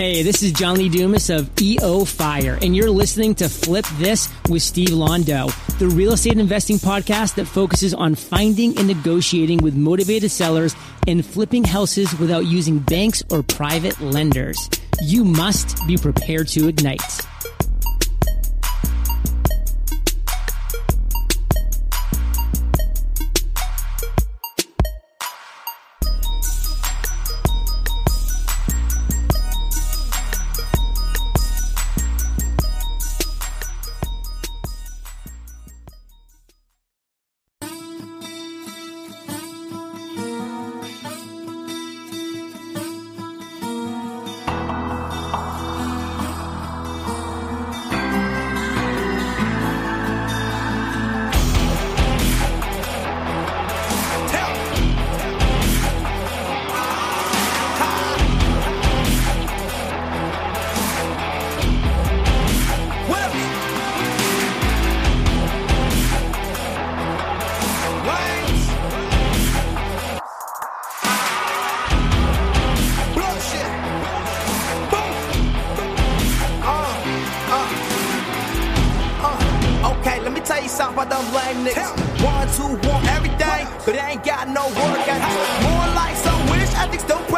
Hey, this is John Lee Dumas of EO Fire, and you're listening to Flip This with Steve Londo, the real estate investing podcast that focuses on finding and negotiating with motivated sellers and flipping houses without using banks or private lenders. You must be prepared to ignite. Don't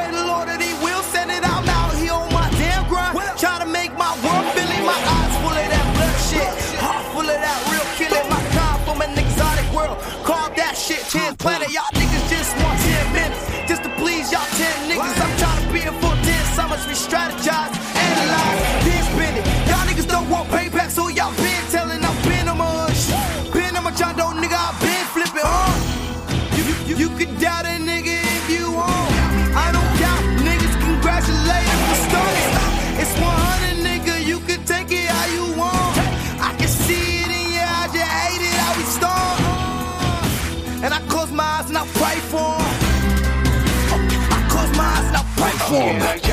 platform.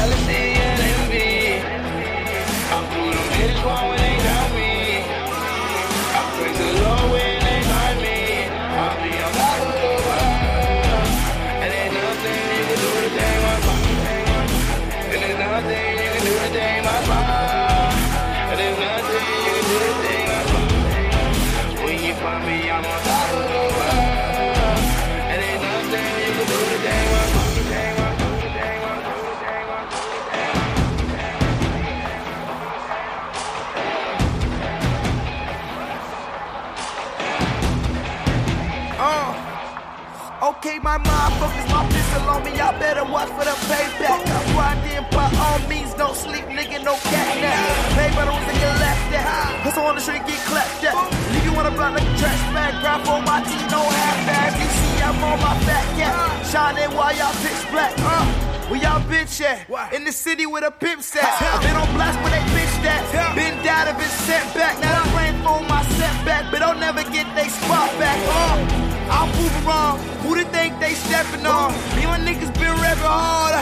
Okay, my mind focus my pistol on me. I better watch for the payback. I'm grinding by all means. No sleep, nigga, no cat now. Pay by the ones that get laughed at. Hustle on the street, get clapped at. Leave you on a block like a trash bag. Grab for my team, no half-ass. You see, I'm on my back, yeah. Shining while y'all pitch black, uh. Where y'all bitch at? What? In the city with a pimp set. I've been on blast where they bitch that. Yeah. Been down and been sent back. Now I'm praying for my setback, but I'll never get they spot back. Uh. I'm moving wrong. Who do think they stepping on? Me and my niggas been rapping hard.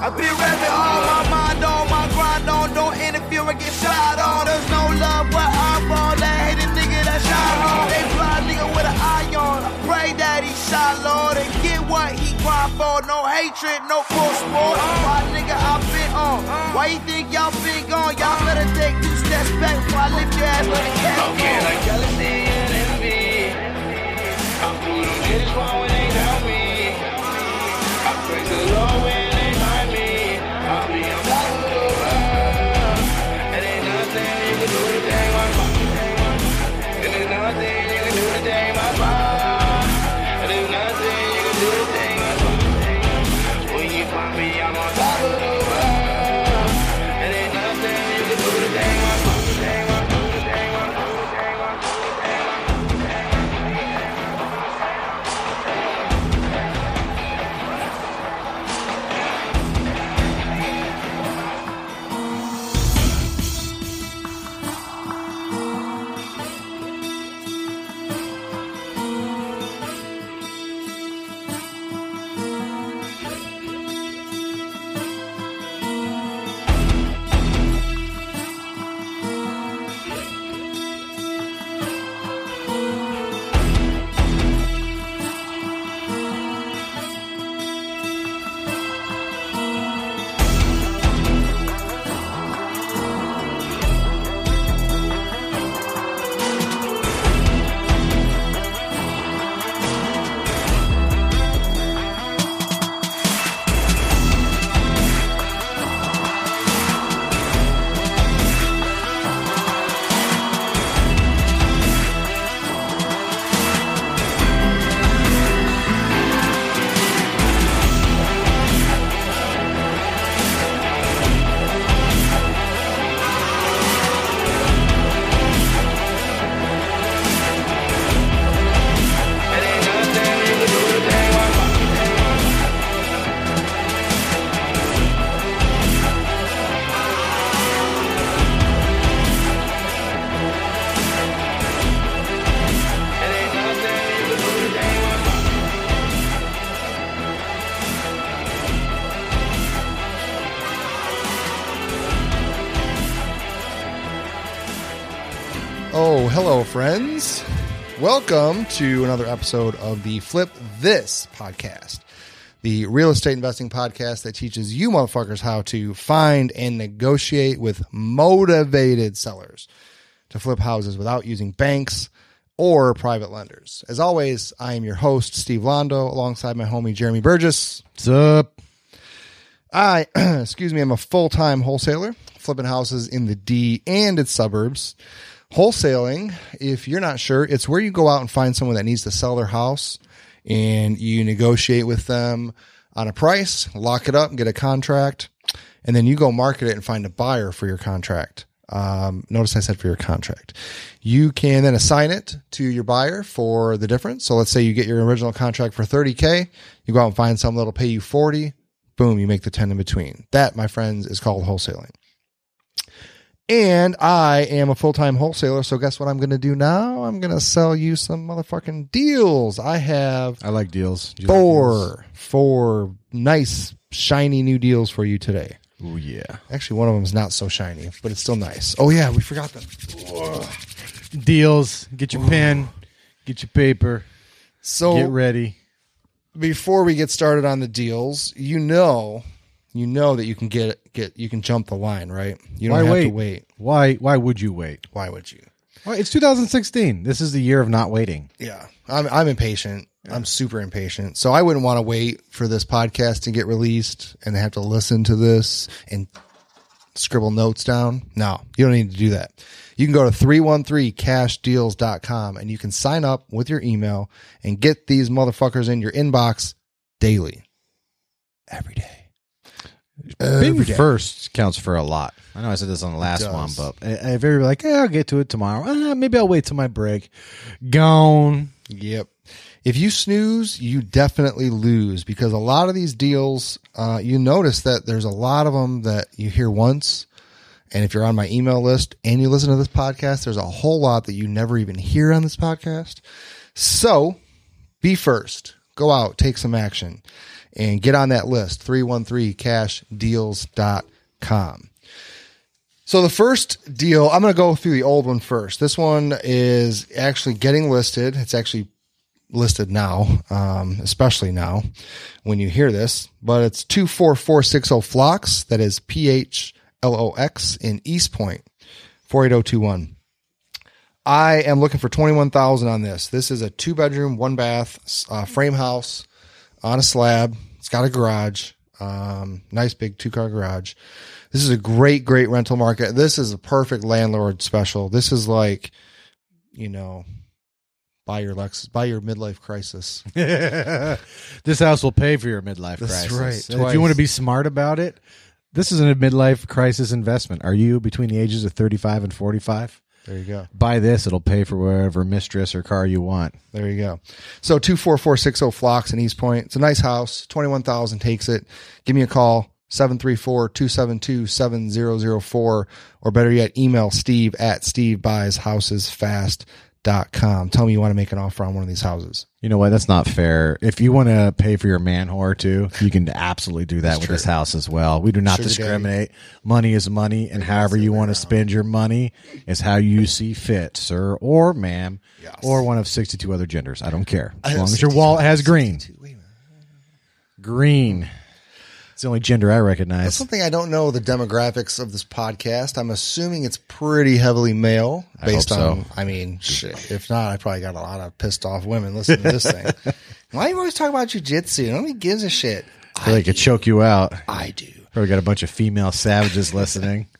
I been rapping all My mind on, my grind on. Don't interfere and get shot on. There's no love, where I'm on that hated nigga that shot on. They blind nigga with an eye on. I pray that he shot Lord and get what he cried for. No hatred, no full sport. My nigga, I been on. Why you think y'all been gone? Y'all better take two steps back before I lift your ass like a cat. Okay, like it is it flowing. Welcome to another episode of the Flip This podcast, the real estate investing podcast that teaches you motherfuckers how to find and negotiate with motivated sellers to flip houses without using banks or private lenders. As always, I am your host, Steve Londo, alongside my homie, Jeremy Burgess. What's up? I, excuse me, I'm a full time wholesaler, flipping houses in the D and its suburbs. Wholesaling, if you're not sure, it's where you go out and find someone that needs to sell their house and you negotiate with them on a price, lock it up and get a contract, and then you go market it and find a buyer for your contract. Um, notice I said for your contract. You can then assign it to your buyer for the difference. So let's say you get your original contract for 30K. You go out and find someone that'll pay you 40. Boom, you make the 10 in between. That, my friends, is called wholesaling. And I am a full time wholesaler. So guess what I'm going to do now? I'm going to sell you some motherfucking deals. I have I like deals. You like four, four nice, shiny new deals for you today. Oh, yeah. Actually, one of them is not so shiny, but it's still nice. Oh yeah, we forgot them. Deals. Get your pen. Get your paper. So Get ready. before we get started on the deals, you know, you know that you can get get you can jump the line, right? You don't Why have wait? to wait. Why? Why would you wait? Why would you? Well, it's 2016. This is the year of not waiting. Yeah, I'm I'm impatient. I'm super impatient. So I wouldn't want to wait for this podcast to get released and have to listen to this and scribble notes down. No, you don't need to do that. You can go to 313cashdeals.com and you can sign up with your email and get these motherfuckers in your inbox daily. Every day. Every first counts for a lot. I know I said this on the last one, but I, I very like, I'll get to it tomorrow. Ah, maybe I'll wait till my break. Gone. Yep. If you snooze, you definitely lose because a lot of these deals, uh, you notice that there's a lot of them that you hear once. And if you're on my email list and you listen to this podcast, there's a whole lot that you never even hear on this podcast. So be first. Go out, take some action, and get on that list 313cashdeals.com. So the first deal, I'm going to go through the old one first. This one is actually getting listed. It's actually listed now, um, especially now when you hear this, but it's 24460 Phlox. That is P H L O X in Eastpointe, 48021. I am looking for 21,000 on this. This is a two bedroom, one bath, uh, frame house on a slab. It's got a garage, um, nice big two car garage. This is a great, great rental market. This is a perfect landlord special. This is like, you know, buy your Lexus, buy your midlife crisis. this house will pay for your midlife That's crisis. right, And If you want to be smart about it, this is a midlife crisis investment. Are you between the ages of 35 and 45? There you go. Buy this, it'll pay for whatever mistress or car you want. There you go. So two four four six oh zero Phlox in Eastpointe. It's a nice house. Twenty one thousand takes it. Give me a call 734-272-7004 or better yet email steve at stevebuyshousesfast.com. Tell me you want to make an offer on one of these houses. You know what? That's not fair. If you want to pay for your man whore too, you can absolutely do that with true. this house as well. We do not Sugar daddy. discriminate. Money is money, and however you want to spend your money is how you see fit, sir or ma'am, Yes. or one of sixty-two other genders. I don't care as long as your wallet has green. Green. It's the only gender I recognize. That's recognize. something I don't know the demographics of this podcast. I'm assuming it's pretty heavily male based hope on, I mean, shit. If not, I probably got a lot of pissed off women listening to this thing. Why do you always talk about jujitsu? Nobody gives a shit. I like it choke you out. I do. Probably got a bunch of female savages listening.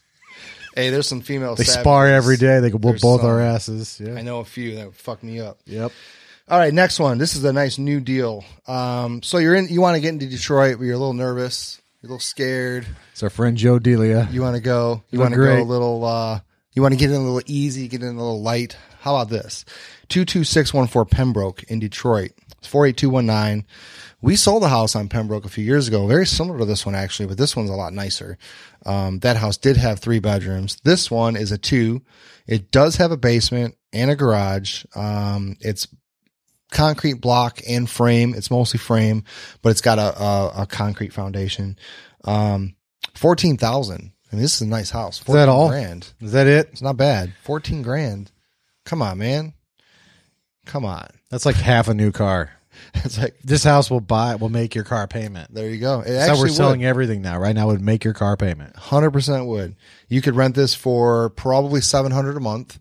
Hey, there's some female. They savages. spar every day. They can whoop There's both some. our asses. Yeah. I know a few that would fuck me up. Yep. All right, next one. This is a nice new deal. Um, so you're in. You want to get into Detroit, but you're a little nervous. You're a little scared. It's our friend Joe Delia. You want to go. You want to go a little. Uh, you want to get in a little easy, get in a little light. How about this? Two two six one four Pembroke in Detroit. It's four eight two one nine. We sold a house on Pembroke a few years ago, very similar to this one actually, but this one's a lot nicer. Um, that house did have three bedrooms. This one is a two. It does have a basement and a garage. Um, it's concrete block and frame. It's mostly frame, but it's got a, a, a concrete foundation. Um, 14,000. I mean, this is a nice house. 14 that all? grand. Is that it? It's not bad. 14 grand. Come on, man. Come on. That's like half a new car. It's like This house will buy will make your car payment. there you go. It how we're selling would. everything now. Right now would make your car payment. Hundred percent would. You could rent this for probably seven hundred a month,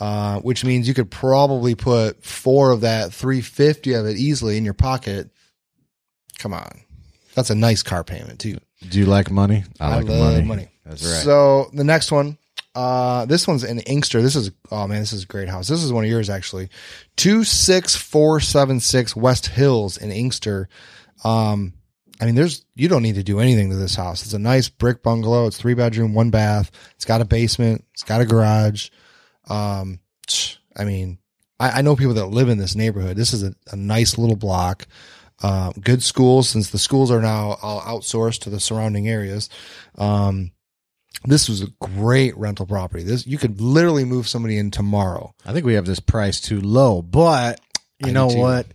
uh, which means you could probably put four of that three fifty of it easily in your pocket. Come on, that's a nice car payment too. Do you like money? I like love money. money. That's right. So the next one, uh, this one's in Inkster. This is oh man, this is a great house. This is one of yours actually. Two six four seven six West Hills in Inkster. Um, I mean, there's you don't need to do anything to this house. It's a nice brick bungalow. It's three bedroom, one bath. It's got a basement. It's got a garage. Um, I mean, I, I know people that live in this neighborhood. This is a, a nice little block. Uh, good schools since the schools are now all outsourced to the surrounding areas. Um, this was a great rental property. This you could literally move somebody in tomorrow. I think we have this price too low, but you I know what?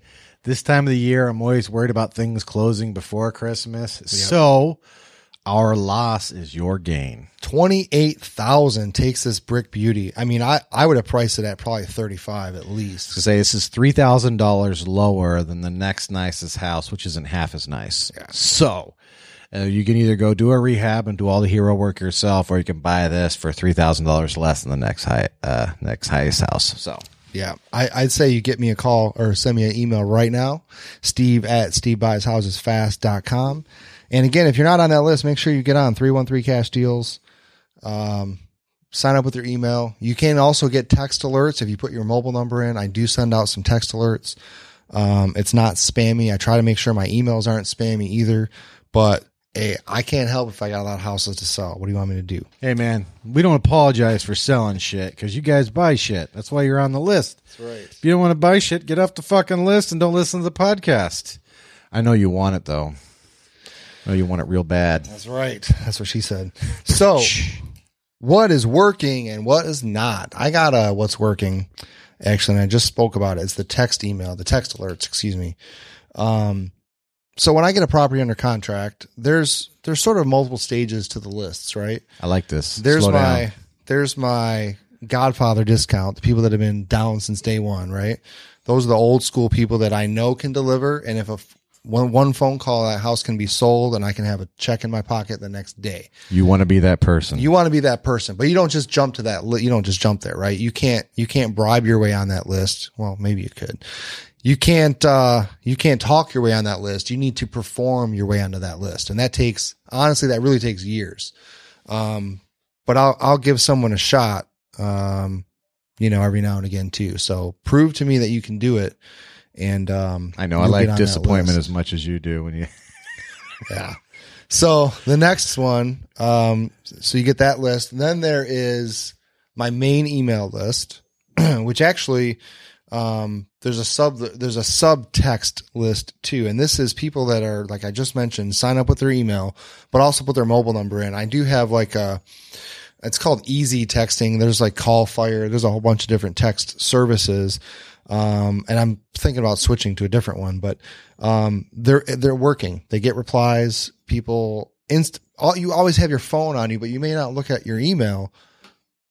This time of the year, I'm always worried about things closing before Christmas. So our loss is your gain. Twenty eight thousand takes this brick beauty. I mean, I I would have priced it at probably thirty five at least. To say this is three thousand dollars lower than the next nicest house, which isn't half as nice. So uh, you can either go do a rehab and do all the hero work yourself, or you can buy this for three thousand dollars less than the next high uh, next highest house. So Yeah, I, I'd say you get me a call or send me an email right now, steve at stevebuyshousesfast.com. And again, if you're not on that list, make sure you get on 313 Cash Deals. Um, sign up with your email. You can also get text alerts if you put your mobile number in. I do send out some text alerts. Um, it's not spammy. I try to make sure my emails aren't spammy either, but hey, I can't help if I got a lot of houses to sell. What do you want me to do? hey, man, we don't apologize for selling shit because you guys buy shit. That's why you're on the list. That's right. If you don't want to buy shit, get off the fucking list and don't listen to the podcast. I know you want it though. Know you want it real bad. That's right. That's what she said. So, what is working and what is not? I got a what's working. Actually, and I just spoke about it. It's the text email, the text alerts, excuse me. Um, so when I get a property under contract, there's there's sort of multiple stages to the lists, right? I like this. There's Slow my down. there's my Godfather discount, the people that have been down since day one, right? Those are the old school people that I know can deliver, and if a one one phone call, that house can be sold, and I can have a check in my pocket the next day. You want to be that person. You want to be that person, but you don't just jump to that. Li- you don't just jump there, right? You can't you can't bribe your way on that list. Well, maybe you could. You can't uh you can't talk your way on that list. You need to perform your way onto that list, and that takes honestly that really takes years. Um, but I'll I'll give someone a shot. Um, you know, every now and again too. So prove to me that you can do it. And um, I know. I like disappointment as much as you do when you. Yeah. So the next one, um, so you get that list. Then there is my main email list, which actually, um, there's a sub, there's a subtext list too. And this is people that are, like I just mentioned, sign up with their email, but also put their mobile number in. I do have like a, it's called EZ Texting. There's like CallFire. There's a whole bunch of different text services. Um, and I'm thinking about switching to a different one, but, um, they're, they're working. They get replies. People inst, all, you always have your phone on you, but you may not look at your email.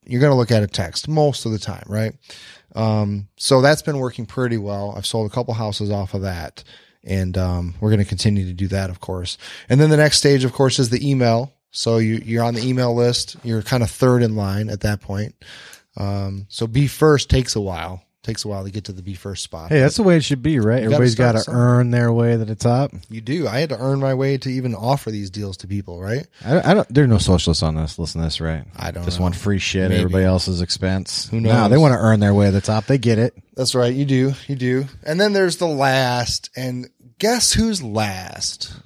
You're going to look at a text most of the time, right? Um, so that's been working pretty well. I've sold a couple houses off of that and, um, we're going to continue to do that, of course. And then the next stage, of course, is the email. So you, you're on the email list. You're kind of third in line at that point. Um, so be first takes a while, takes a while to get to the be first spot. Hey, that's the way it should be, right? Everybody's got to earn their way to the top. You do. I had to earn my way to even offer these deals to people, right? I, I don't. There's no socialists on this. Listen to this, right? I don't Just know. want free shit at Maybe. everybody else's expense. Who No, they want to earn their way to the top. They get it. That's right. You do. You do. And then there's the last. And guess who's last?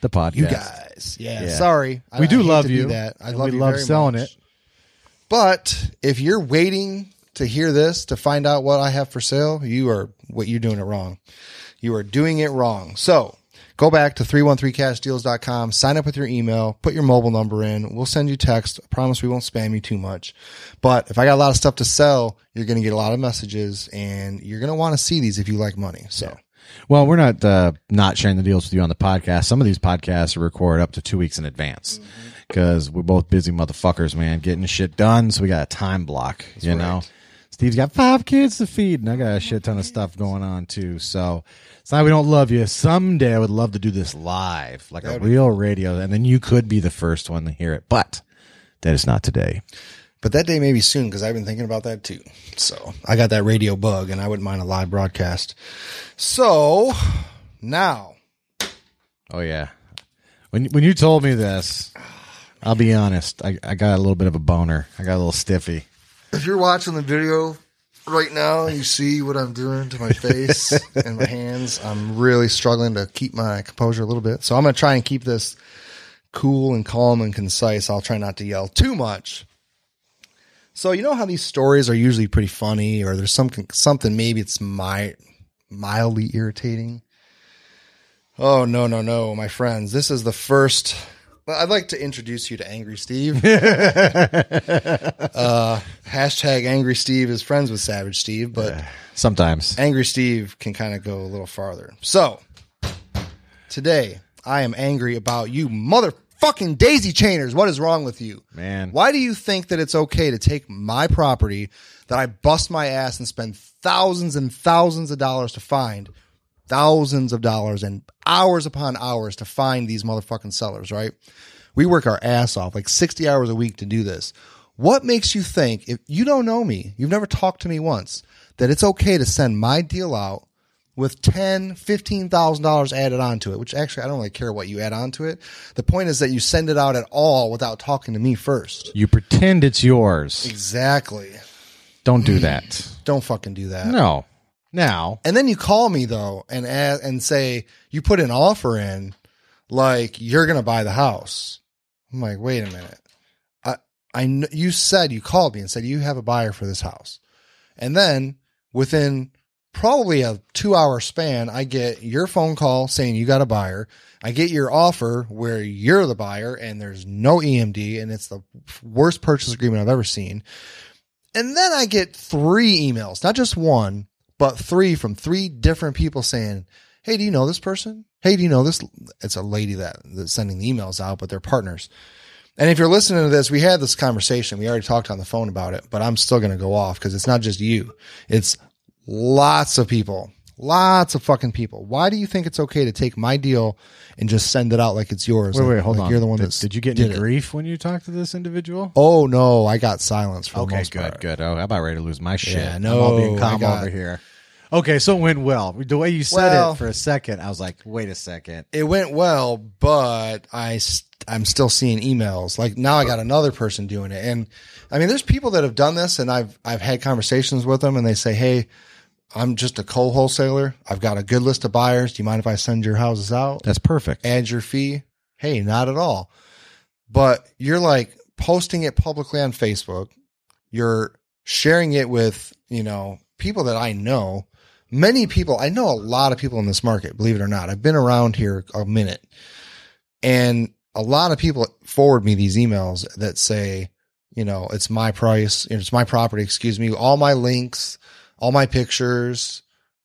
The podcast. You guys. Yeah. Yeah. Sorry. I- We do I love you, that. I love we love selling much. it. But if you're waiting to hear this to find out what I have for sale, you are what you're doing it wrong. You are doing it wrong. So go back to 313cashdeals.com, sign up with your email, put your mobile number in. We'll send you text. I promise we won't spam you too much. But if I got a lot of stuff to sell, you're going to get a lot of messages and you're going to want to see these if you like money. So Well, we're not uh, not sharing the deals with you on the podcast. Some of these podcasts are recorded up to two weeks in advance because we're both busy motherfuckers, man, getting shit done. So we got a time block, you know. Steve's got five kids to feed, and I got a shit ton of stuff going on too. So it's not we don't love you. Someday I would love to do this live, like a real radio, and then you could be the first one to hear it. But that is not today. But that day may be soon because I've been thinking about that too. So I got that radio bug and I wouldn't mind a live broadcast. So now, Oh yeah. When when you told me this, I'll be honest, I, I got a little bit of a boner. I got a little stiffy. if you're watching the video right now, you see what I'm doing to my face and my hands. I'm really struggling to keep my composure a little bit. So I'm going to try and keep this cool and calm and concise. I'll try not to yell too much. So you know how these stories are usually pretty funny, or there's something something maybe it's my mildly irritating. Oh no no no, my friends! This is the first. Well, I'd like to introduce you to Angry Steve. uh, hashtag Angry Steve is friends with Savage Steve, but Sometimes. Angry Steve can kind of go a little farther. So today I am angry about you motherfucking daisy chainers. What is wrong with you? Man. Why do you think that it's okay to take my property that I bust my ass and spend thousands and thousands of dollars to find, thousands of dollars and hours upon hours to find these motherfucking sellers, right? We work our ass off like 60 hours a week to do this. What makes you think if you don't know me, you've never talked to me once, that it's okay to send my deal out with ten, fifteen thousand dollars added onto it, which actually I don't really care what you add onto it. The point is that you send it out at all without talking to me first. You pretend it's yours. Exactly. Don't do that. Don't fucking do that. No. Now, And then you call me though and and say you put an offer in, like you're gonna buy the house. I'm like, wait a minute. I I you said you called me and said you have a buyer for this house, and then within probably a two hour span, I get your phone call saying you got a buyer. I get your offer where you're the buyer and there's no EMD and it's the worst purchase agreement I've ever seen. And then I get three emails, not just one, but three from three different people saying, Hey, do you know this person? Hey, do you know this? It's a lady that, that's sending the emails out, but they're partners. And if you're listening to this, we had this conversation. We already talked on the phone about it, but I'm still going to go off because it's not just you. It's lots of people, lots of fucking people. Why do you think it's okay to take my deal and just send it out like it's yours? wait, Like- wait, hold like on. You're the one did, that did you get did any it. grief when you talked to this individual? Oh no, I got silence for the Okay, most good, part. good. Oh, I'm about ready to lose my shit. Yeah, I'm no, all being I calm got- over here. Okay, so it went well. The way you said Well- it for a second, I was like, wait a second. it went well, but I st- I'm still seeing emails. Like now, I got another person doing it, and I mean, there's people that have done this, and I've I've had conversations with them, and they say, "Hey, I'm just a co-wholesaler. I've got a good list of buyers. Do you mind if I send your houses out? That's perfect. Add your fee? Hey, not at all. But you're like posting it publicly on Facebook. You're sharing it with you know people that I know. Many people, I know a lot of people in this market, believe it or not. I've been around here a minute and a lot of people forward me these emails that say, you know, it's my price, it's my property, excuse me, all my links, all my pictures,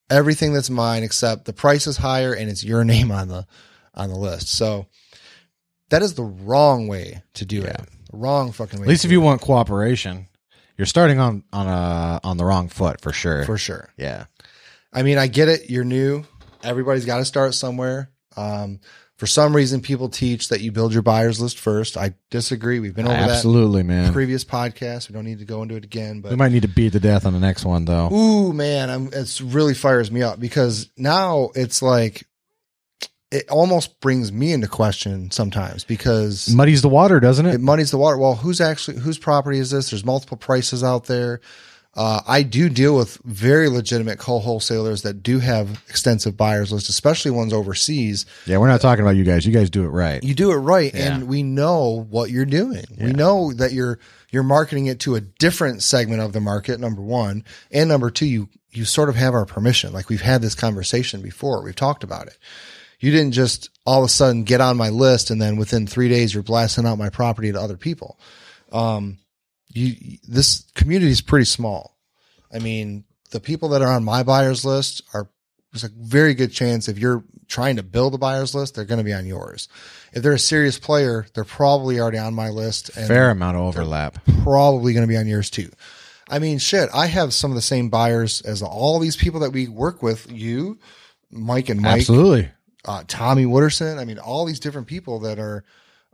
everything that's mine except the price is higher and it's your name on the on the list. So that is the wrong way to do it. Wrong fucking way. At least if you want cooperation, you're starting on on a on the wrong foot for sure. for sure. yeah. I mean, I get it. You're new. Everybody's got to start somewhere. Um, for some reason, people teach that you build your buyers list first. I disagree. We've been over Absolutely, that man. previous podcast. We don't need to go into it again, but we might need to beat to death on the next one though. ooh, man, I'm, it's really fires me up because now it's like it almost brings me into question sometimes because Muddies the water, doesn't it? it muddies the water. Well, who's actually whose property is this? There's multiple prices out there. Uh, I do deal with very legitimate co-wholesalers that do have extensive buyers list, especially ones overseas. yeah, we're not talking about you guys. You guys do it right. You do it right, Yeah. and we know what you're doing. We know that you're you're marketing it to a different segment of the market. Number one, and number two, you you sort of have our permission. Like we've had this conversation before. We've talked about it. You didn't just all of a sudden get on my list, and then within three days you're blasting out my property to other people. Um, you this community is pretty small. I mean, the people that are on my buyers list are there's a very good chance if you're trying to build a buyer's list, they're going to be on yours. If they're a serious player, they're probably already on my list and Fair amount of overlap. probably going to be on yours too. I mean, shit, I have some of the same buyers as all these people that we work with. You, Mike and Mike, Absolutely. uh, Tommy Wooderson. I mean, all these different people that are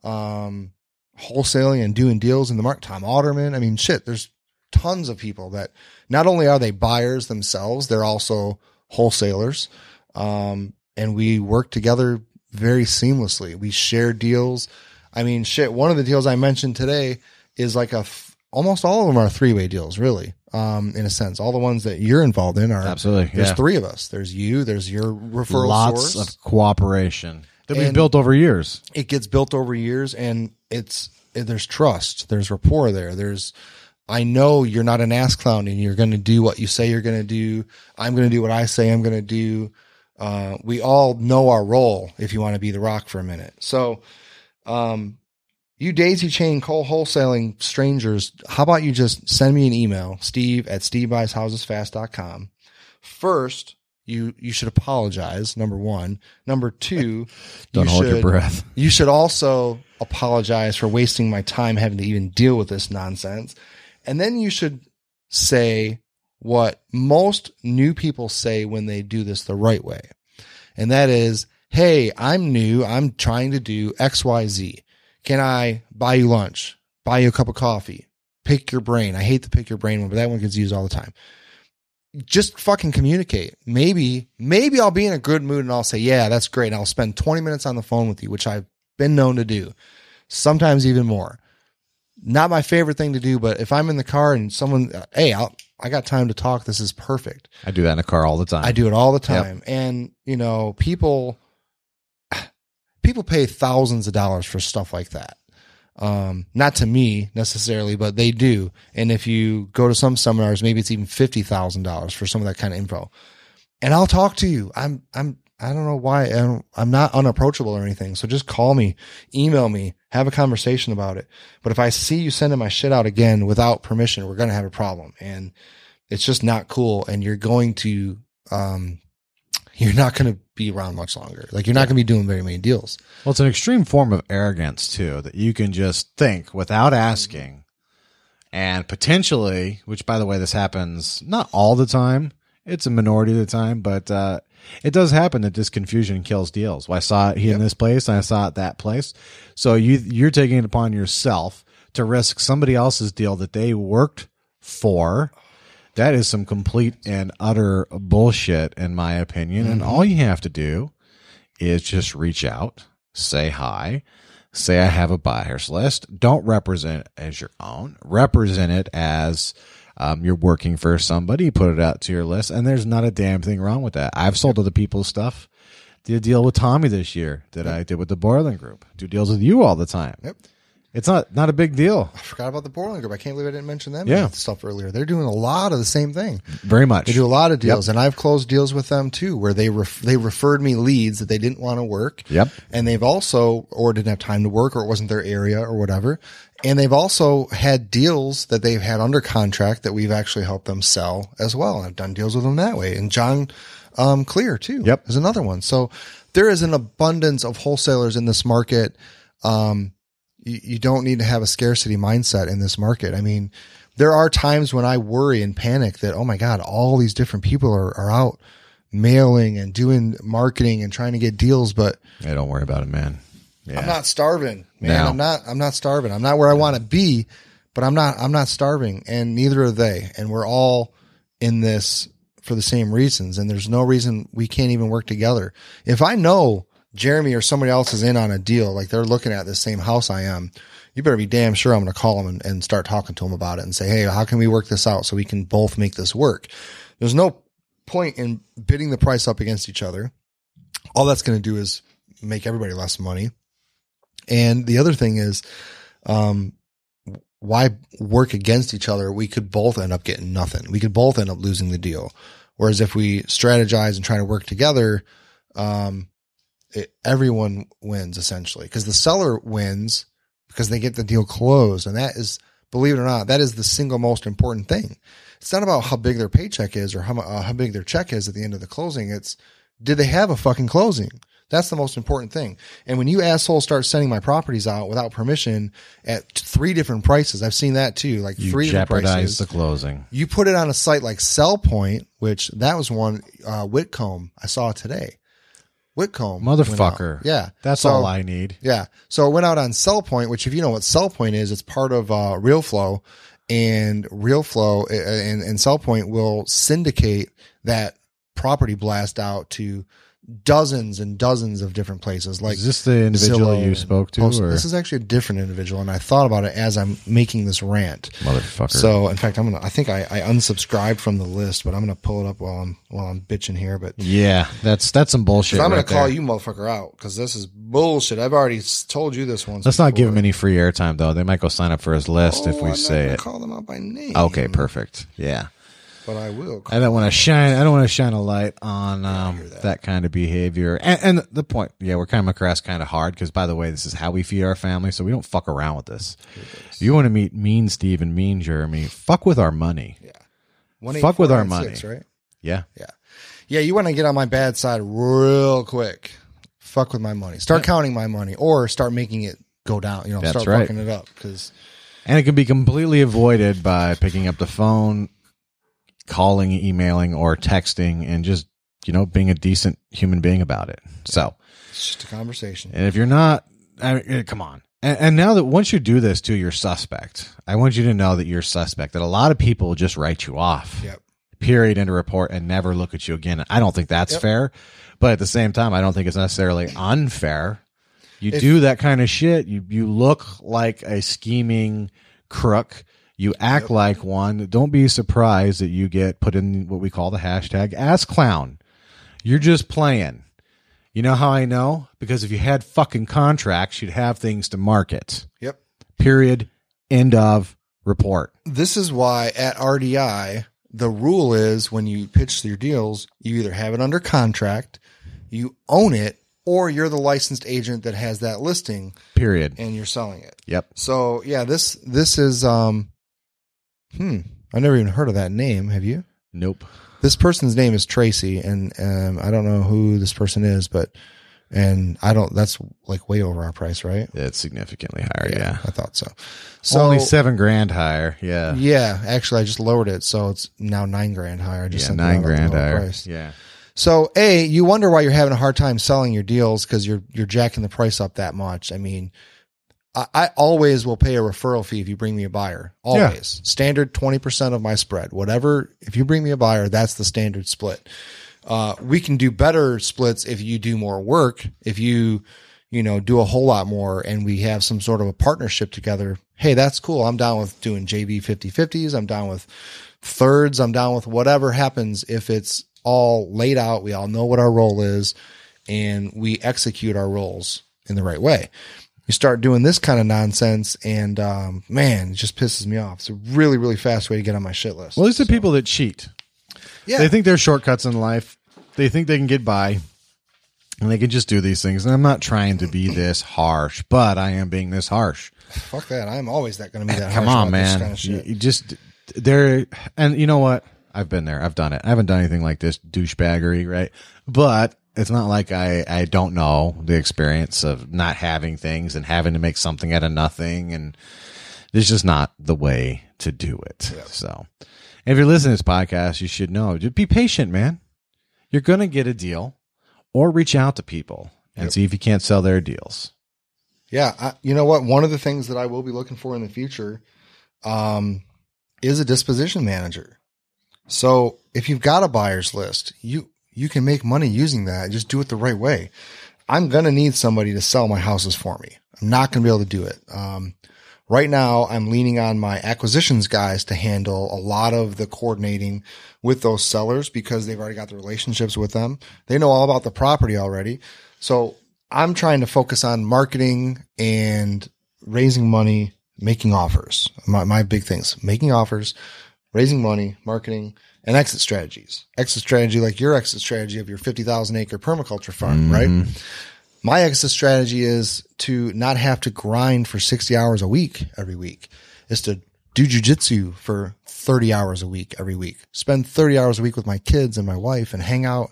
um, wholesaling and doing deals in the market. Tom Otterman. I mean, shit, there's tons of people that not only are they buyers themselves, they're also wholesalers. Um, and we work together very seamlessly. We share deals. I mean, shit, one of the deals I mentioned today is like a, f- almost all of them are three way deals, really. Um, in a sense, all the ones that you're involved in are Absolutely. There's yeah. three of us. There's you. There's your referral Lots source of cooperation that we've And- built over years. it gets built over years and it's there's trust there's rapport there there's i know you're not an ass clown and you're going to do what you say you're going to do. I'm going to do what i say i'm going to do. Uh, we all know our role if you want to be the rock for a minute. So um, you daisy chain co-wholesaling strangers how about you just send me an email steve at stevebuyshousesfast.com first you you should apologize number one number two Don't you hold your should- breath. you should also apologize for wasting my time having to even deal with this nonsense. And then you should say what most new people say when they do this the right way. And that is, Hey, I'm new. I'm trying to do XYZ. Can I buy you lunch? Buy you a cup of coffee? Pick your brain. I hate the pick your brain one, but that one gets used all the time. Just fucking communicate. Maybe, maybe I'll be in a good mood and I'll say, yeah, that's great. And I'll spend 20 minutes on the phone with you, which I've been known to do, sometimes even more. Not my favorite thing to do, but if I'm in the car and someone, hey, I'll, I got time to talk. This is perfect. I do that in a car all the time. I do it all the time. And, you know, people, people pay thousands of dollars for stuff like that. Um, not to me necessarily, but they do. And if you go to some seminars, maybe it's even $50,000 for some of that kind of info. And I'll talk to you. I'm, I'm, I don't know why I don't, I'm not unapproachable or anything. So just call me, email me, have a conversation about it. But if I see you sending my shit out again without permission, we're going to have a problem. And it's just not cool. And you're going to, um, you're not going to be around much longer. Like you're not going to be doing very many deals. Well, it's an extreme form of arrogance too, that you can just think without asking and potentially, which by the way, this happens not all the time. It's a minority of the time, but, uh, it does happen that this confusion kills deals. Well, I saw it here in this place and I saw it that place. So you, you're taking it upon yourself to risk somebody else's deal that they worked for. That is some complete and utter bullshit, in my opinion. And all you have to do is just reach out, say hi, say I have a buyer's list. Don't represent it as your own. Represent it as um, you're working for somebody. Put it out to your list, and there's not a damn thing wrong with that. I've sold other people's stuff. Did a deal with Tommy this year that I did with the Borland Group. Do deals with you all the time. Yep. It's not not a big deal. I forgot about the Borland Group. I can't believe I didn't mention them Yeah. stuff earlier. They're doing a lot of the same thing. Very much. They do a lot of deals, and I've closed deals with them too, where they ref- they referred me leads that they didn't want to work. Yep. and they've also or didn't have time to work, or it wasn't their area, or whatever. And they've also had deals that they've had under contract that we've actually helped them sell as well. And I've done deals with them that way. And John um, Clear too. Yep. is another one. So there is an abundance of wholesalers in this market. Um, you, you don't need to have a scarcity mindset in this market. I mean, there are times when I worry and panic that, oh my God, all these different people are, are out mailing and doing marketing and trying to get deals, but Hey, don't worry about it, man. Yeah. I'm not starving, man. No. I'm not, I'm not starving. I'm not where I want to be, but I'm not, I'm not starving and neither are they. And we're all in this for the same reasons. And there's no reason we can't even work together. If I know Jeremy or somebody else is in on a deal, like they're looking at the same house I am, you better be damn sure I'm going to call them and, and start talking to them about it and say, Hey, how can we work this out so we can both make this work? There's no point in bidding the price up against each other. All that's going to do is make everybody less money. And the other thing is, um, why work against each other? We could both end up getting nothing. We could both end up losing the deal. Whereas if we strategize and try to work together, um, it, everyone wins essentially because the seller wins because they get the deal closed. And that is believe it or not, that is the single most important thing. It's not about how big their paycheck is or how, uh, how big their check is at the end of the closing. It's did they have a fucking closing? That's the most important thing. And when you assholes start sending my properties out without permission at three different prices, I've seen that too, like You three different jeopardize prices. the closing. You put it on a site like Sellpoint, which that was one uh, Whitcomb I saw today. Whitcomb. Motherfucker. Yeah, That's So- all I need. Yeah, so it went out on Sellpoint, which if you know what Sellpoint is, it's part of uh, Realeflow, and Realeflow uh, and, and Sellpoint will syndicate that property blast out to dozens and dozens of different places. Like Is this the individual Zillow you spoke to, Post- or this is actually a different individual, and I thought about it as I'm making this rant. motherfucker? So, in fact, I'm gonna. I think I, I unsubscribed from the list, but I'm gonna pull it up while I'm while I'm bitching here. But yeah, that's that's some bullshit. I'm gonna right call there. you motherfucker out because this is bullshit. I've already told you this once. Let's not give before. him any free airtime though. They might go sign up for his list Oh, if I'm we not say it. Call them out by name. Okay, perfect. Yeah. But I will. I don't want to shine. I don't want to shine a light on um, that. kind of behavior. And, and the point, yeah, we're coming across kind of hard because, by the way, this is how we feed our family, so we don't fuck around with this. You want to meet Mean Steve and Mean Jeremy, fuck with our money. One eight fuck with our money. six, right? Yeah, Yeah, Yeah. you want to get on my bad side real quick. Fuck with my money. Start counting my money, or start making it go down. You know, That's start right. fucking it up because and it can be completely avoided by picking up the phone, calling, emailing, or texting, and just you know being a decent human being about it. So. it's just a conversation. And if you're not, I mean, eh, come on. And, and now that once you do this to your suspect, I want you to know that you're suspect. That a lot of people will just write you off. Yep. Period. End of report, and never look at you again. I don't think that's fair, but at the same time, I don't think it's necessarily unfair. You If- do that kind of shit. You you look like a scheming crook. You act like one. Don't be surprised that you get put in what we call the hashtag ass clown. You're just playing. You know how I know? Because if you had fucking contracts, you'd have things to market. Yep. Period. End of report. This is why at RDI the rule is when you pitch your deals, you either have it under contract, you own it, or you're the licensed agent that has that listing Period. and you're selling it. Yep. So yeah, this this is um hmm. I've never even heard of that name. Have you? Nope. This person's name is Tracy, and um, I don't know who this person is, but and I don't. That's like way over our price, right? It's significantly higher. Yeah. I thought so. So Only seven grand higher. Yeah. yeah, actually, I just lowered it, so it's now nine grand higher. I just Yeah. Nine out at the grand higher. price. Yeah. So, a you wonder why you're having a hard time selling your deals because you're you're jacking the price up that much. I mean, I, I always will pay a referral fee if you bring me a buyer. Always standard twenty percent of my spread. Whatever. If you bring me a buyer, that's the standard split. Uh, we can do better splits if you do more work. If you you know do a whole lot more and we have some sort of a partnership together. Hey, that's cool. I'm down with doing JV 50-50s. I'm down with thirds. I'm down with whatever happens if it's all laid out. We all know what our role is and we execute our roles in the right way. You start doing this kind of nonsense and, um, man, it just pisses me off. It's a really, really fast way to get on my shit list. Well, these are people that cheat. yeah. They think they're shortcuts in life. They think they can get by and they can just do these things. And I'm not trying to be this harsh, but I am being this harsh. Fuck that. I'm always that going to be that. Come on, man. Kind of you, you just there, and you know what? I've been there. I've done it. I haven't done anything like this douchebaggery, right? But it's not like I I don't know the experience of not having things and having to make something out of nothing, and it's just not the way to do it. So, if you're listening to this podcast, you should know. Just be patient, man. You're gonna get a deal, or reach out to people and see if you can't sell their deals. Yeah, I, you know what? One of the things that I will be looking for in the future um, is a disposition manager. So if you've got a buyer's list, you you can make money using that. Just do it the right way. I'm gonna need somebody to sell my houses for me. I'm not gonna be able to do it. Um, right now, I'm leaning on my acquisitions guys to handle a lot of the coordinating with those sellers because they've already got the relationships with them. They know all about the property already. So I'm trying to focus on marketing and raising money, making offers. My, my big things, making offers, raising money, marketing, and exit strategies. Exit strategy, like your exit strategy of your 50,000 acre permaculture farm, right? My exit strategy is to not have to grind for 60 hours a week every week, is to do jujitsu for 30 hours a week every week, spend 30 hours a week with my kids and my wife and hang out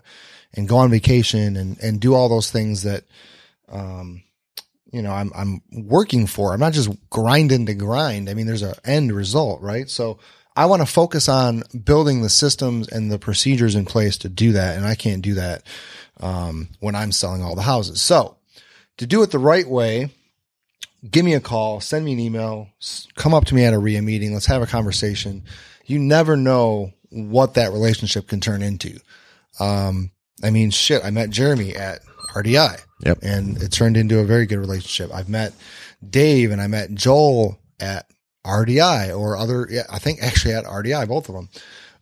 and go on vacation and, and do all those things that, um, you know, I'm, I'm working for. I'm not just grinding to grind. I mean, there's an end result, right? So I want to focus on building the systems and the procedures in place to do that. And I can't do that, um, when I'm selling all the houses. So to do it the right way, give me a call, send me an email, come up to me at a REIA meeting. Let's have a conversation. You never know what that relationship can turn into. Um, I mean, shit, I met Jeremy at RDI. Yep. And it turned into a very good relationship. I've met Dave and I met Joel at RDI or other, yeah, I think actually at RDI, both of them.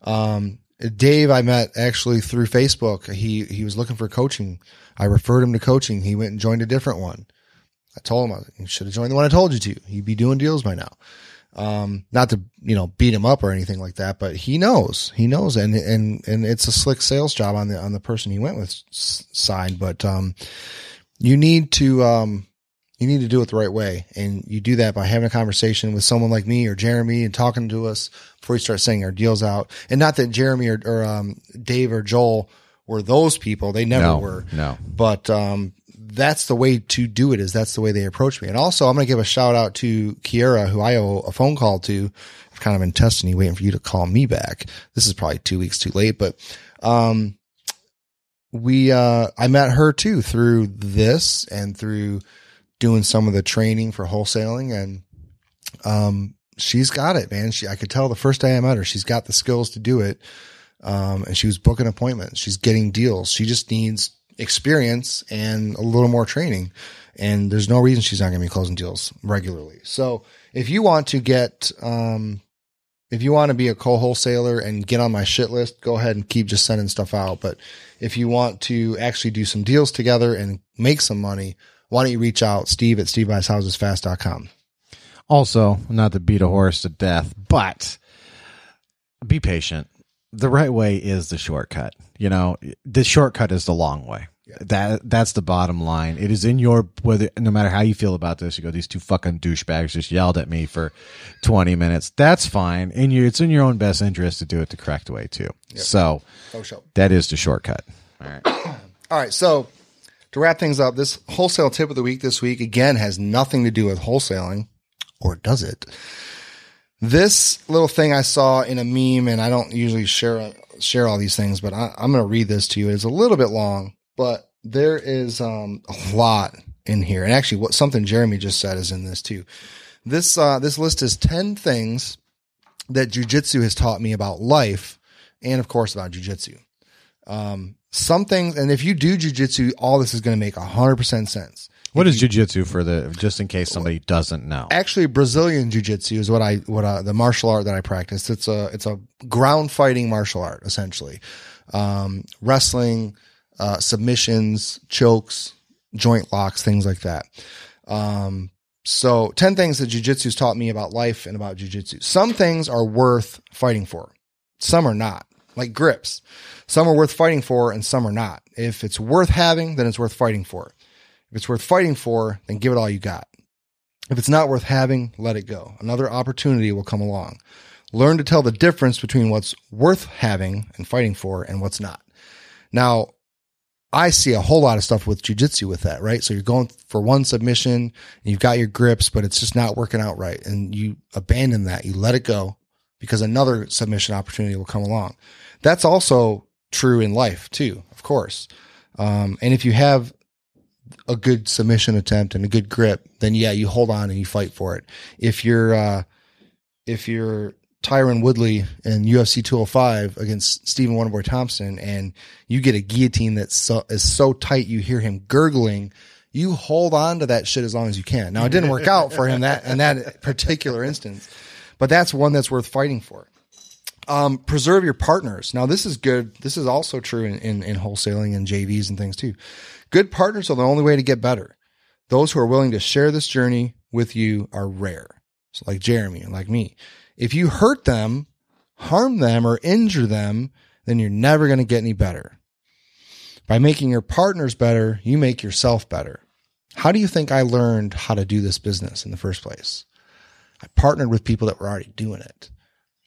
Um, Dave, I met actually through Facebook. He, he was looking for coaching. I referred him to coaching. He went and joined a different one. I told him you should have joined the one I told you to. You'd be doing deals by now. Um, not to, you know, beat him up or anything like that, but he knows, he knows. And, and, and it's a slick sales job on the, on the person he went with side. But, um, you need to, um, you need to do it the right way. And you do that by having a conversation with someone like me or Jeremy and talking to us before you start sending our deals out. And not that Jeremy or, or um, Dave or Joel were those people. They never No, were. no. But um, that's the way to do it. Is that's the way they approach me. And also, I'm going to give a shout out to Kiera, who I owe a phone call to. I've kind of been testing you, waiting for you to call me back. This is probably two weeks too late, but um, we uh, I met her too through this and through doing some of the training for wholesaling, and um, she's got it, man. She I could tell the first day I met her, she's got the skills to do it. Um, and she was booking appointments. She's getting deals. She just needs experience and a little more training. And there's no reason she's not going to be closing deals regularly. So if you want to get, um, if you want to be a co-wholesaler and get on my shit list, go ahead and keep just sending stuff out. But if you want to actually do some deals together and make some money, why don't you reach out, Steve at stevebuyshousesfast.com. Also, not to beat a horse to death, but be patient. The right way is the shortcut. You know, the shortcut is the long way. That that's the bottom line. It is in your whether no matter how you feel about this, you go, these two fucking douchebags just yelled at me for twenty minutes. That's fine. And you it's in your own best interest to do it the correct way too. So Oh, show. that is the shortcut. All right. All right. So to wrap things up, this wholesale tip of the week this week again has nothing to do with wholesaling, or does it? This little thing I saw in a meme, and I don't usually share share all these things, but I, I'm going to read this to you. It's a little bit long, but there is um, a lot in here, and actually, what something Jeremy just said is in this too. This uh, this list is ten things that jujitsu has taught me about life, and of course about jujitsu Um, some things, and if you do jujitsu, all this is going to make hundred percent sense. What is jujitsu for the just in case somebody doesn't know? Actually, Brazilian jiu-jitsu is what I what uh, the martial art that I practice. It's a it's a ground fighting martial art essentially. Um, wrestling, uh, submissions, chokes, joint locks, things like that. Um, so 10 things that jujitsu's taught me about life and about jujitsu. Some things are worth fighting for. Some are not. Like grips. Some are worth fighting for and some are not. If it's worth having, then it's worth fighting for. If it's worth fighting for, then give it all you got. If it's not worth having, let it go. Another opportunity will come along. Learn to tell the difference between what's worth having and fighting for and what's not. Now, I see a whole lot of stuff with jujitsu with that, right? So you're going for one submission and you've got your grips, but it's just not working out right. And you abandon that. You let it go because another submission opportunity will come along. That's also true in life too, of course. Um, and if you have a good submission attempt and a good grip, then yeah, you hold on and you fight for it. If you're, uh, if you're Tyron Woodley in UFC 205 against Stephen Wonderboy Thompson and you get a guillotine that's so, is so tight you hear him gurgling, you hold on to that shit as long as you can. Now it didn't work out for him that in that particular instance, but that's one that's worth fighting for. Um, preserve your partners. Now this is good. This is also true in, in, in wholesaling and JVs and things too. Good partners are the only way to get better. Those who are willing to share this journey with you are rare. So like Jeremy and like me. If you hurt them, harm them or injure them, then you're never going to get any better. By making your partners better, you make yourself better. How do you think I learned how to do this business in the first place? I partnered with people that were already doing it.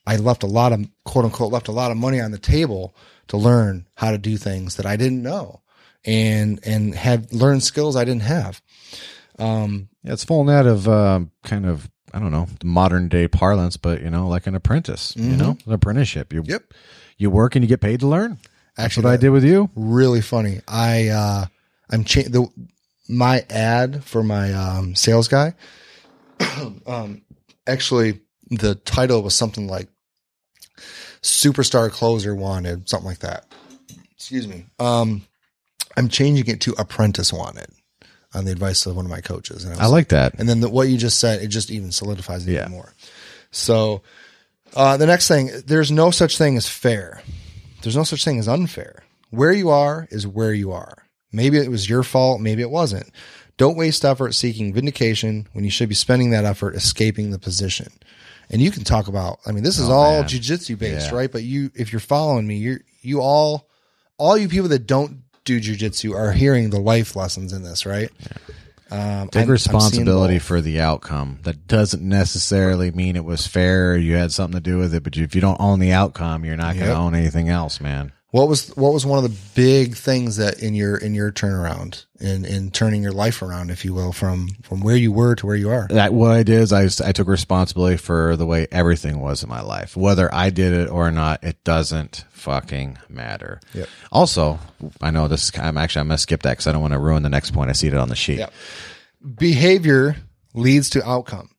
I left a lot of quote unquote left a lot of money on the table to learn how to do things that I didn't know and and have learned skills I didn't have. Um, Yeah, it's falling out of um, kind of I don't know modern day parlance, but you know, like an apprentice. You know, an apprenticeship. You Yep. you work and you get paid to learn. That's Actually, what I did with you. really funny. I uh I'm cha- the my ad for my um sales guy um actually the title was something like superstar closer wanted something like that. Excuse me. Um I'm changing it to apprentice wanted on the advice of one of my coaches and I, I like that. and then the, what you just said, it just even solidifies it Yeah. even more. So, uh, the next thing, there's no such thing as fair. There's no such thing as unfair. Where you are is where you are. Maybe it was your fault. Maybe it wasn't. Don't waste effort seeking vindication when you should be spending that effort escaping the position. And you can talk about, I mean, this is Oh, all man. jujitsu based, Yeah. right? But you, if you're following me, you're, you all, all you people that don't do jujitsu are hearing the life lessons in this, right? Um, Take I'm- I'm responsibility for the outcome. That doesn't necessarily mean it was fair. Or you had something to do with it, but if you don't own the outcome, you're not going to own anything else, man. What was what was one of the big things that in your in your turnaround in in turning your life around, if you will, from from where you were to where you are? That what I did is I, I took responsibility for the way everything was in my life, whether I did it or not. It doesn't fucking matter. Yep. Also, I know this. I'm actually I'm gonna skip that because I don't want to ruin the next point. I see it on the sheet. Yep. Behavior leads to outcome.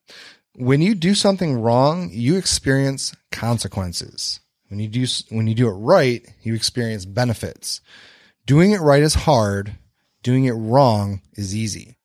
When you do something wrong, you experience consequences. When you do when you do it right, you experience benefits. Doing it right is hard. Doing it wrong is easy.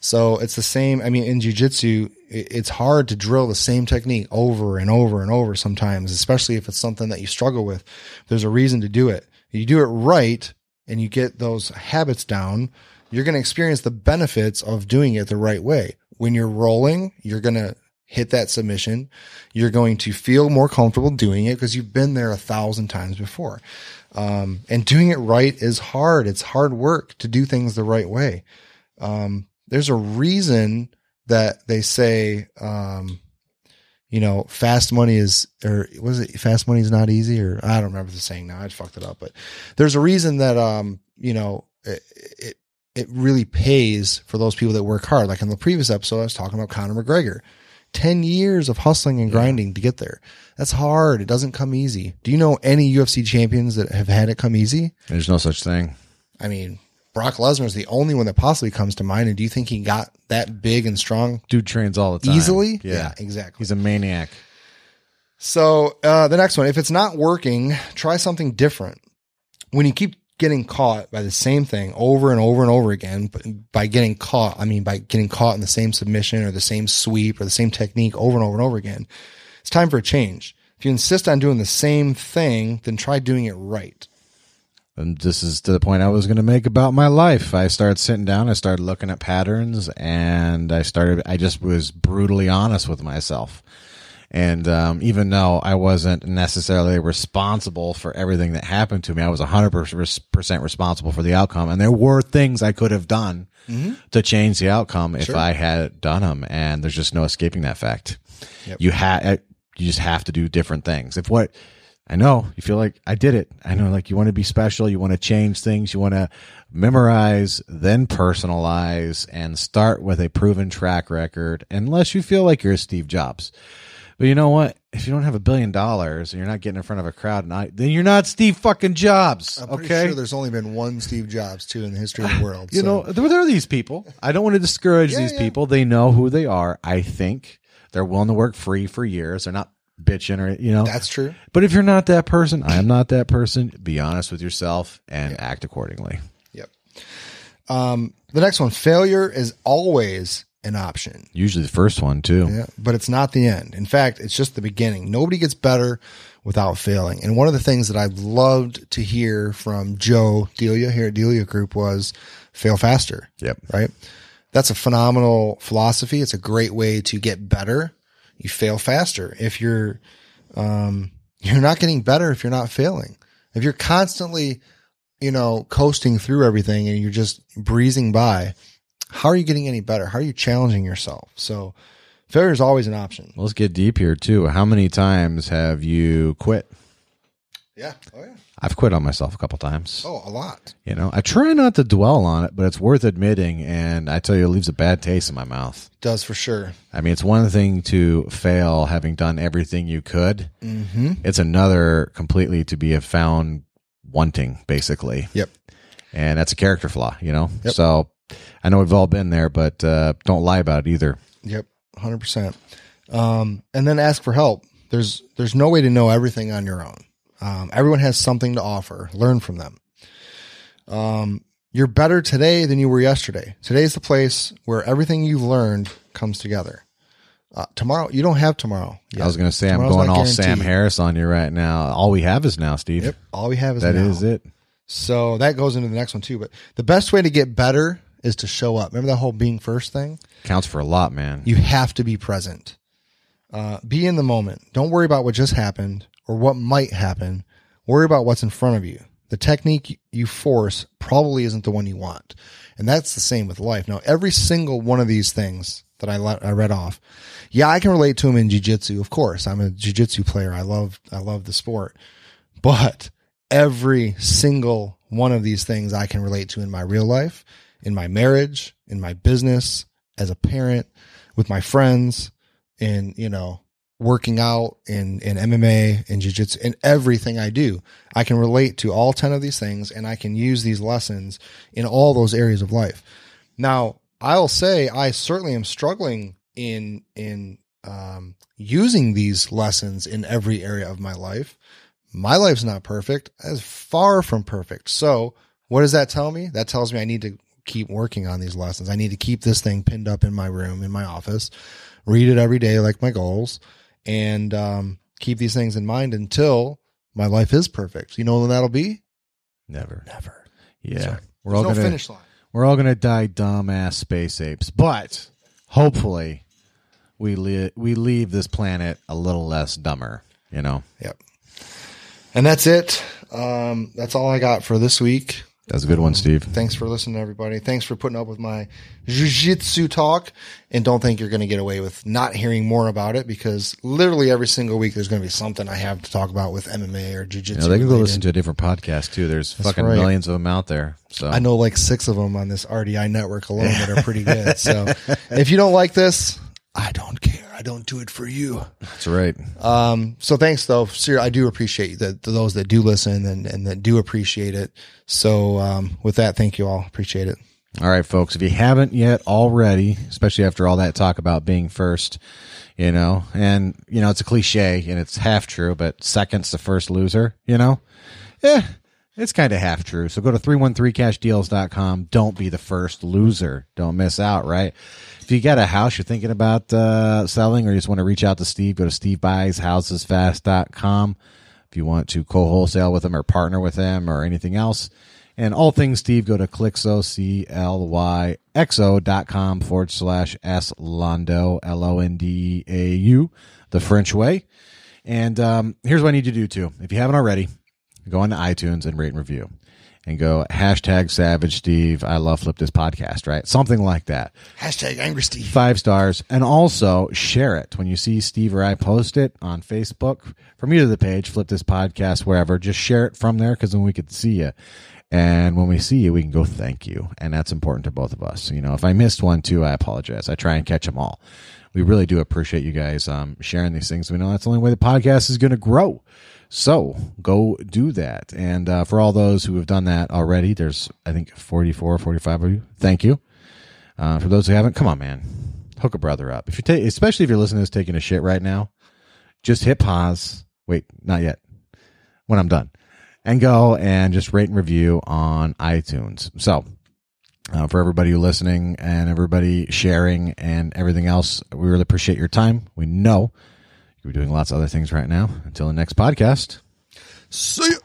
So it's the same. I mean, in jujitsu, it- it's hard to drill the same technique over and over and over sometimes, especially if it's something that you struggle with. There's a reason to do it. You do it right and you get those habits down, you're going to experience the benefits of doing it the right way. When you're rolling, you're going to hit that submission. You're going to feel more comfortable doing it because you've been there a thousand times before. Um, and doing it right is hard. It's hard work to do things the right way. Um, there's a reason that they say, um, you know, fast money is, or was it fast money is not easy, or I don't remember the saying now. I fucked it up, but there's a reason that, um, you know, it, it, it really pays for those people that work hard. Like in the previous episode, I was talking about Conor McGregor. 10 years of hustling and grinding to get there. That's hard. It doesn't come easy. Do you know any UFC champions that have had it come easy? There's no such thing. I mean, Brock Lesnar is the only one that possibly comes to mind. And do you think he got that big and strong Dude trains all the time. easily? Yeah. exactly. He's a maniac. So uh, the next one, if it's not working, try something different. When you keep getting caught by the same thing over and over and over again, but by getting caught, I mean by getting caught in the same submission or the same sweep or the same technique over and over and over again, it's time for a change. If you insist on doing the same thing, then try doing it right. And this is to the point I was going to make about my life. I started sitting down, I started looking at patterns, and I started, I just was brutally honest with myself. And um, even though I wasn't necessarily responsible for everything that happened to me, I was 100% responsible for the outcome. And there were things I could have done to change the outcome if Sure. I had done them. And there's just no escaping that fact. Yep. You have, you just have to do different things. If what, I know you feel like I did it. I know like you want to be special, you want to change things, you want to memorize, then personalize and start with a proven track record unless you feel like you're a Steve Jobs. But you know what? If you don't have a billion dollars and you're not getting in front of a crowd, not, then you're not Steve fucking Jobs. I'm pretty okay. sure there's only been one Steve Jobs too in the history of the world. you so- know, there, there are these people. I don't want to discourage Yeah, these yeah. people. They know who they are. I think they're willing to work free for years. They're not bitching or, you know, that's true. but if you're not that person, I am not that person. Be honest with yourself and act accordingly. Yep. Um, the next one, failure is always an option. Usually the first one too. Yeah, but it's not the end. In fact, it's just the beginning. Nobody gets better without failing. And one of the things that I loved to hear from Joe Delia here at Delia Group was fail faster. Yep. Right. That's a phenomenal philosophy. It's a great way to get better. You fail faster. If you're, um, you're not getting better if you're not failing. If you're constantly, you know, coasting through everything and you're just breezing by, how are you getting any better? How are you challenging yourself? So failure is always an option. Let's get deep here too. How many times have you quit? Yeah. Oh yeah. I've quit on myself a couple times. Oh, a lot. You know, I try not to dwell on it, but it's worth admitting. And I tell you, it leaves a bad taste in my mouth. Does for sure. I mean, it's one thing to fail having done everything you could. Mm-hmm. It's another completely to be found wanting, basically. Yep. And that's a character flaw, you know? Yep. So I know we've all been there, but uh, don't lie about it either. Yep. Hundred percent. Um, and then ask for help. There's there's no way to know everything on your own. Um, everyone has something to offer. Learn from them. Um, you're better today than you were yesterday. Today's the place where everything you've learned comes together. Uh, tomorrow, you don't have tomorrow. I was going to say, I'm going all Sam. Harris on you right now. All we have is now, Steve. Yep. All we have is That now. is it. So that goes into the next one too. But the best way to get better is to show up. Remember that whole being first thing? Counts for a lot, man. You have to be present. Uh, be in the moment. Don't worry about what just happened or what might happen. Worry about what's in front of you. The technique you force probably isn't the one you want. And that's the same with life. Now, every single one of these things that I, let, I read off, yeah, I can relate to them in jujitsu. Of course, I'm a jujitsu player. I love, I love the sport, but every single one of these things I can relate to in my real life, in my marriage, in my business, as a parent, with my friends, in, you know, working out in, in MMA in jiu-jitsu in everything I do. I can relate to all 10 of these things and I can use these lessons in all those areas of life. Now, I'll say I certainly am struggling in, in, um, using these lessons in every area of my life. My life's not perfect, as far from perfect. So, what does that tell me? That tells me I need to keep working on these lessons. I need to keep this thing pinned up in my room, in my office, read it every day like my goals, and um, keep these things in mind until my life is perfect. You know when that'll be? Never. Never. Yeah. right. We're all no gonna finish line. we're all gonna die dumbass space apes, but hopefully we li- we leave this planet a little less dumber. You know, Yep. And that's it. Um, that's all I got for this week. That's a good one, Steve. Thanks for listening, everybody. Thanks for putting up with my jujitsu talk. And don't think you're going to get away with not hearing more about it because literally every single week there's going to be something I have to talk about with MMA or jujitsu. You know, they can go related. listen to a different podcast too. There's fucking right. millions of them out there. So I know like six of them on this RDI network alone that are pretty good. So if you don't like this, I don't care. I don't do it for you. that's right. Um, so thanks though. Sir, I do appreciate that those that do listen and, and that do appreciate it. So, um, with that, thank you all. Appreciate it. All right, folks. If you haven't yet already, especially after all that talk about being first, you know, and you know it's a cliche and it's half true, but second's the first loser. You know, yeah, it's kind of half true. So go to 313cashdeals.com. Don't be the first loser. Don't miss out, right? If you got a house you're thinking about uh, selling or you just want to reach out to Steve, go to stevebuyshousesfast.com. If you want to co-wholesale with him or partner with him or anything else. And all things Steve, go to Clyxo, C-L-Y-X-O dot com forward slash S Londau, L-O-N-D-A-U, the French way. And um, here's what I need you to do too. If you haven't already, go on to iTunes and rate and review and go hashtag savage Steve. I love flip this podcast, right? Something like that. Hashtag angry Steve. Five stars. And also share it when you see Steve or I post it on Facebook from either the page, flip this podcast, wherever. Just share it from there because then we could see you. And when we see you, we can go thank you. And that's important to both of us. You know, if I missed one too, I apologize. I try and catch them all. We really do appreciate you guys um, sharing these things. We know that's the only way the podcast is going to grow. So go do that. And uh, for all those who have done that already, there's, I think, 44, 45 of you. Thank you. Uh, for those who haven't, come on, man, hook a brother up. If you take, especially if you're listening to this taking a shit right now, just hit pause. Wait, not yet. When I'm done, and go and just rate and review on iTunes. So, uh, for everybody listening and everybody sharing and everything else, we really appreciate your time. We know you're doing lots of other things right now. Until the next podcast. See ya.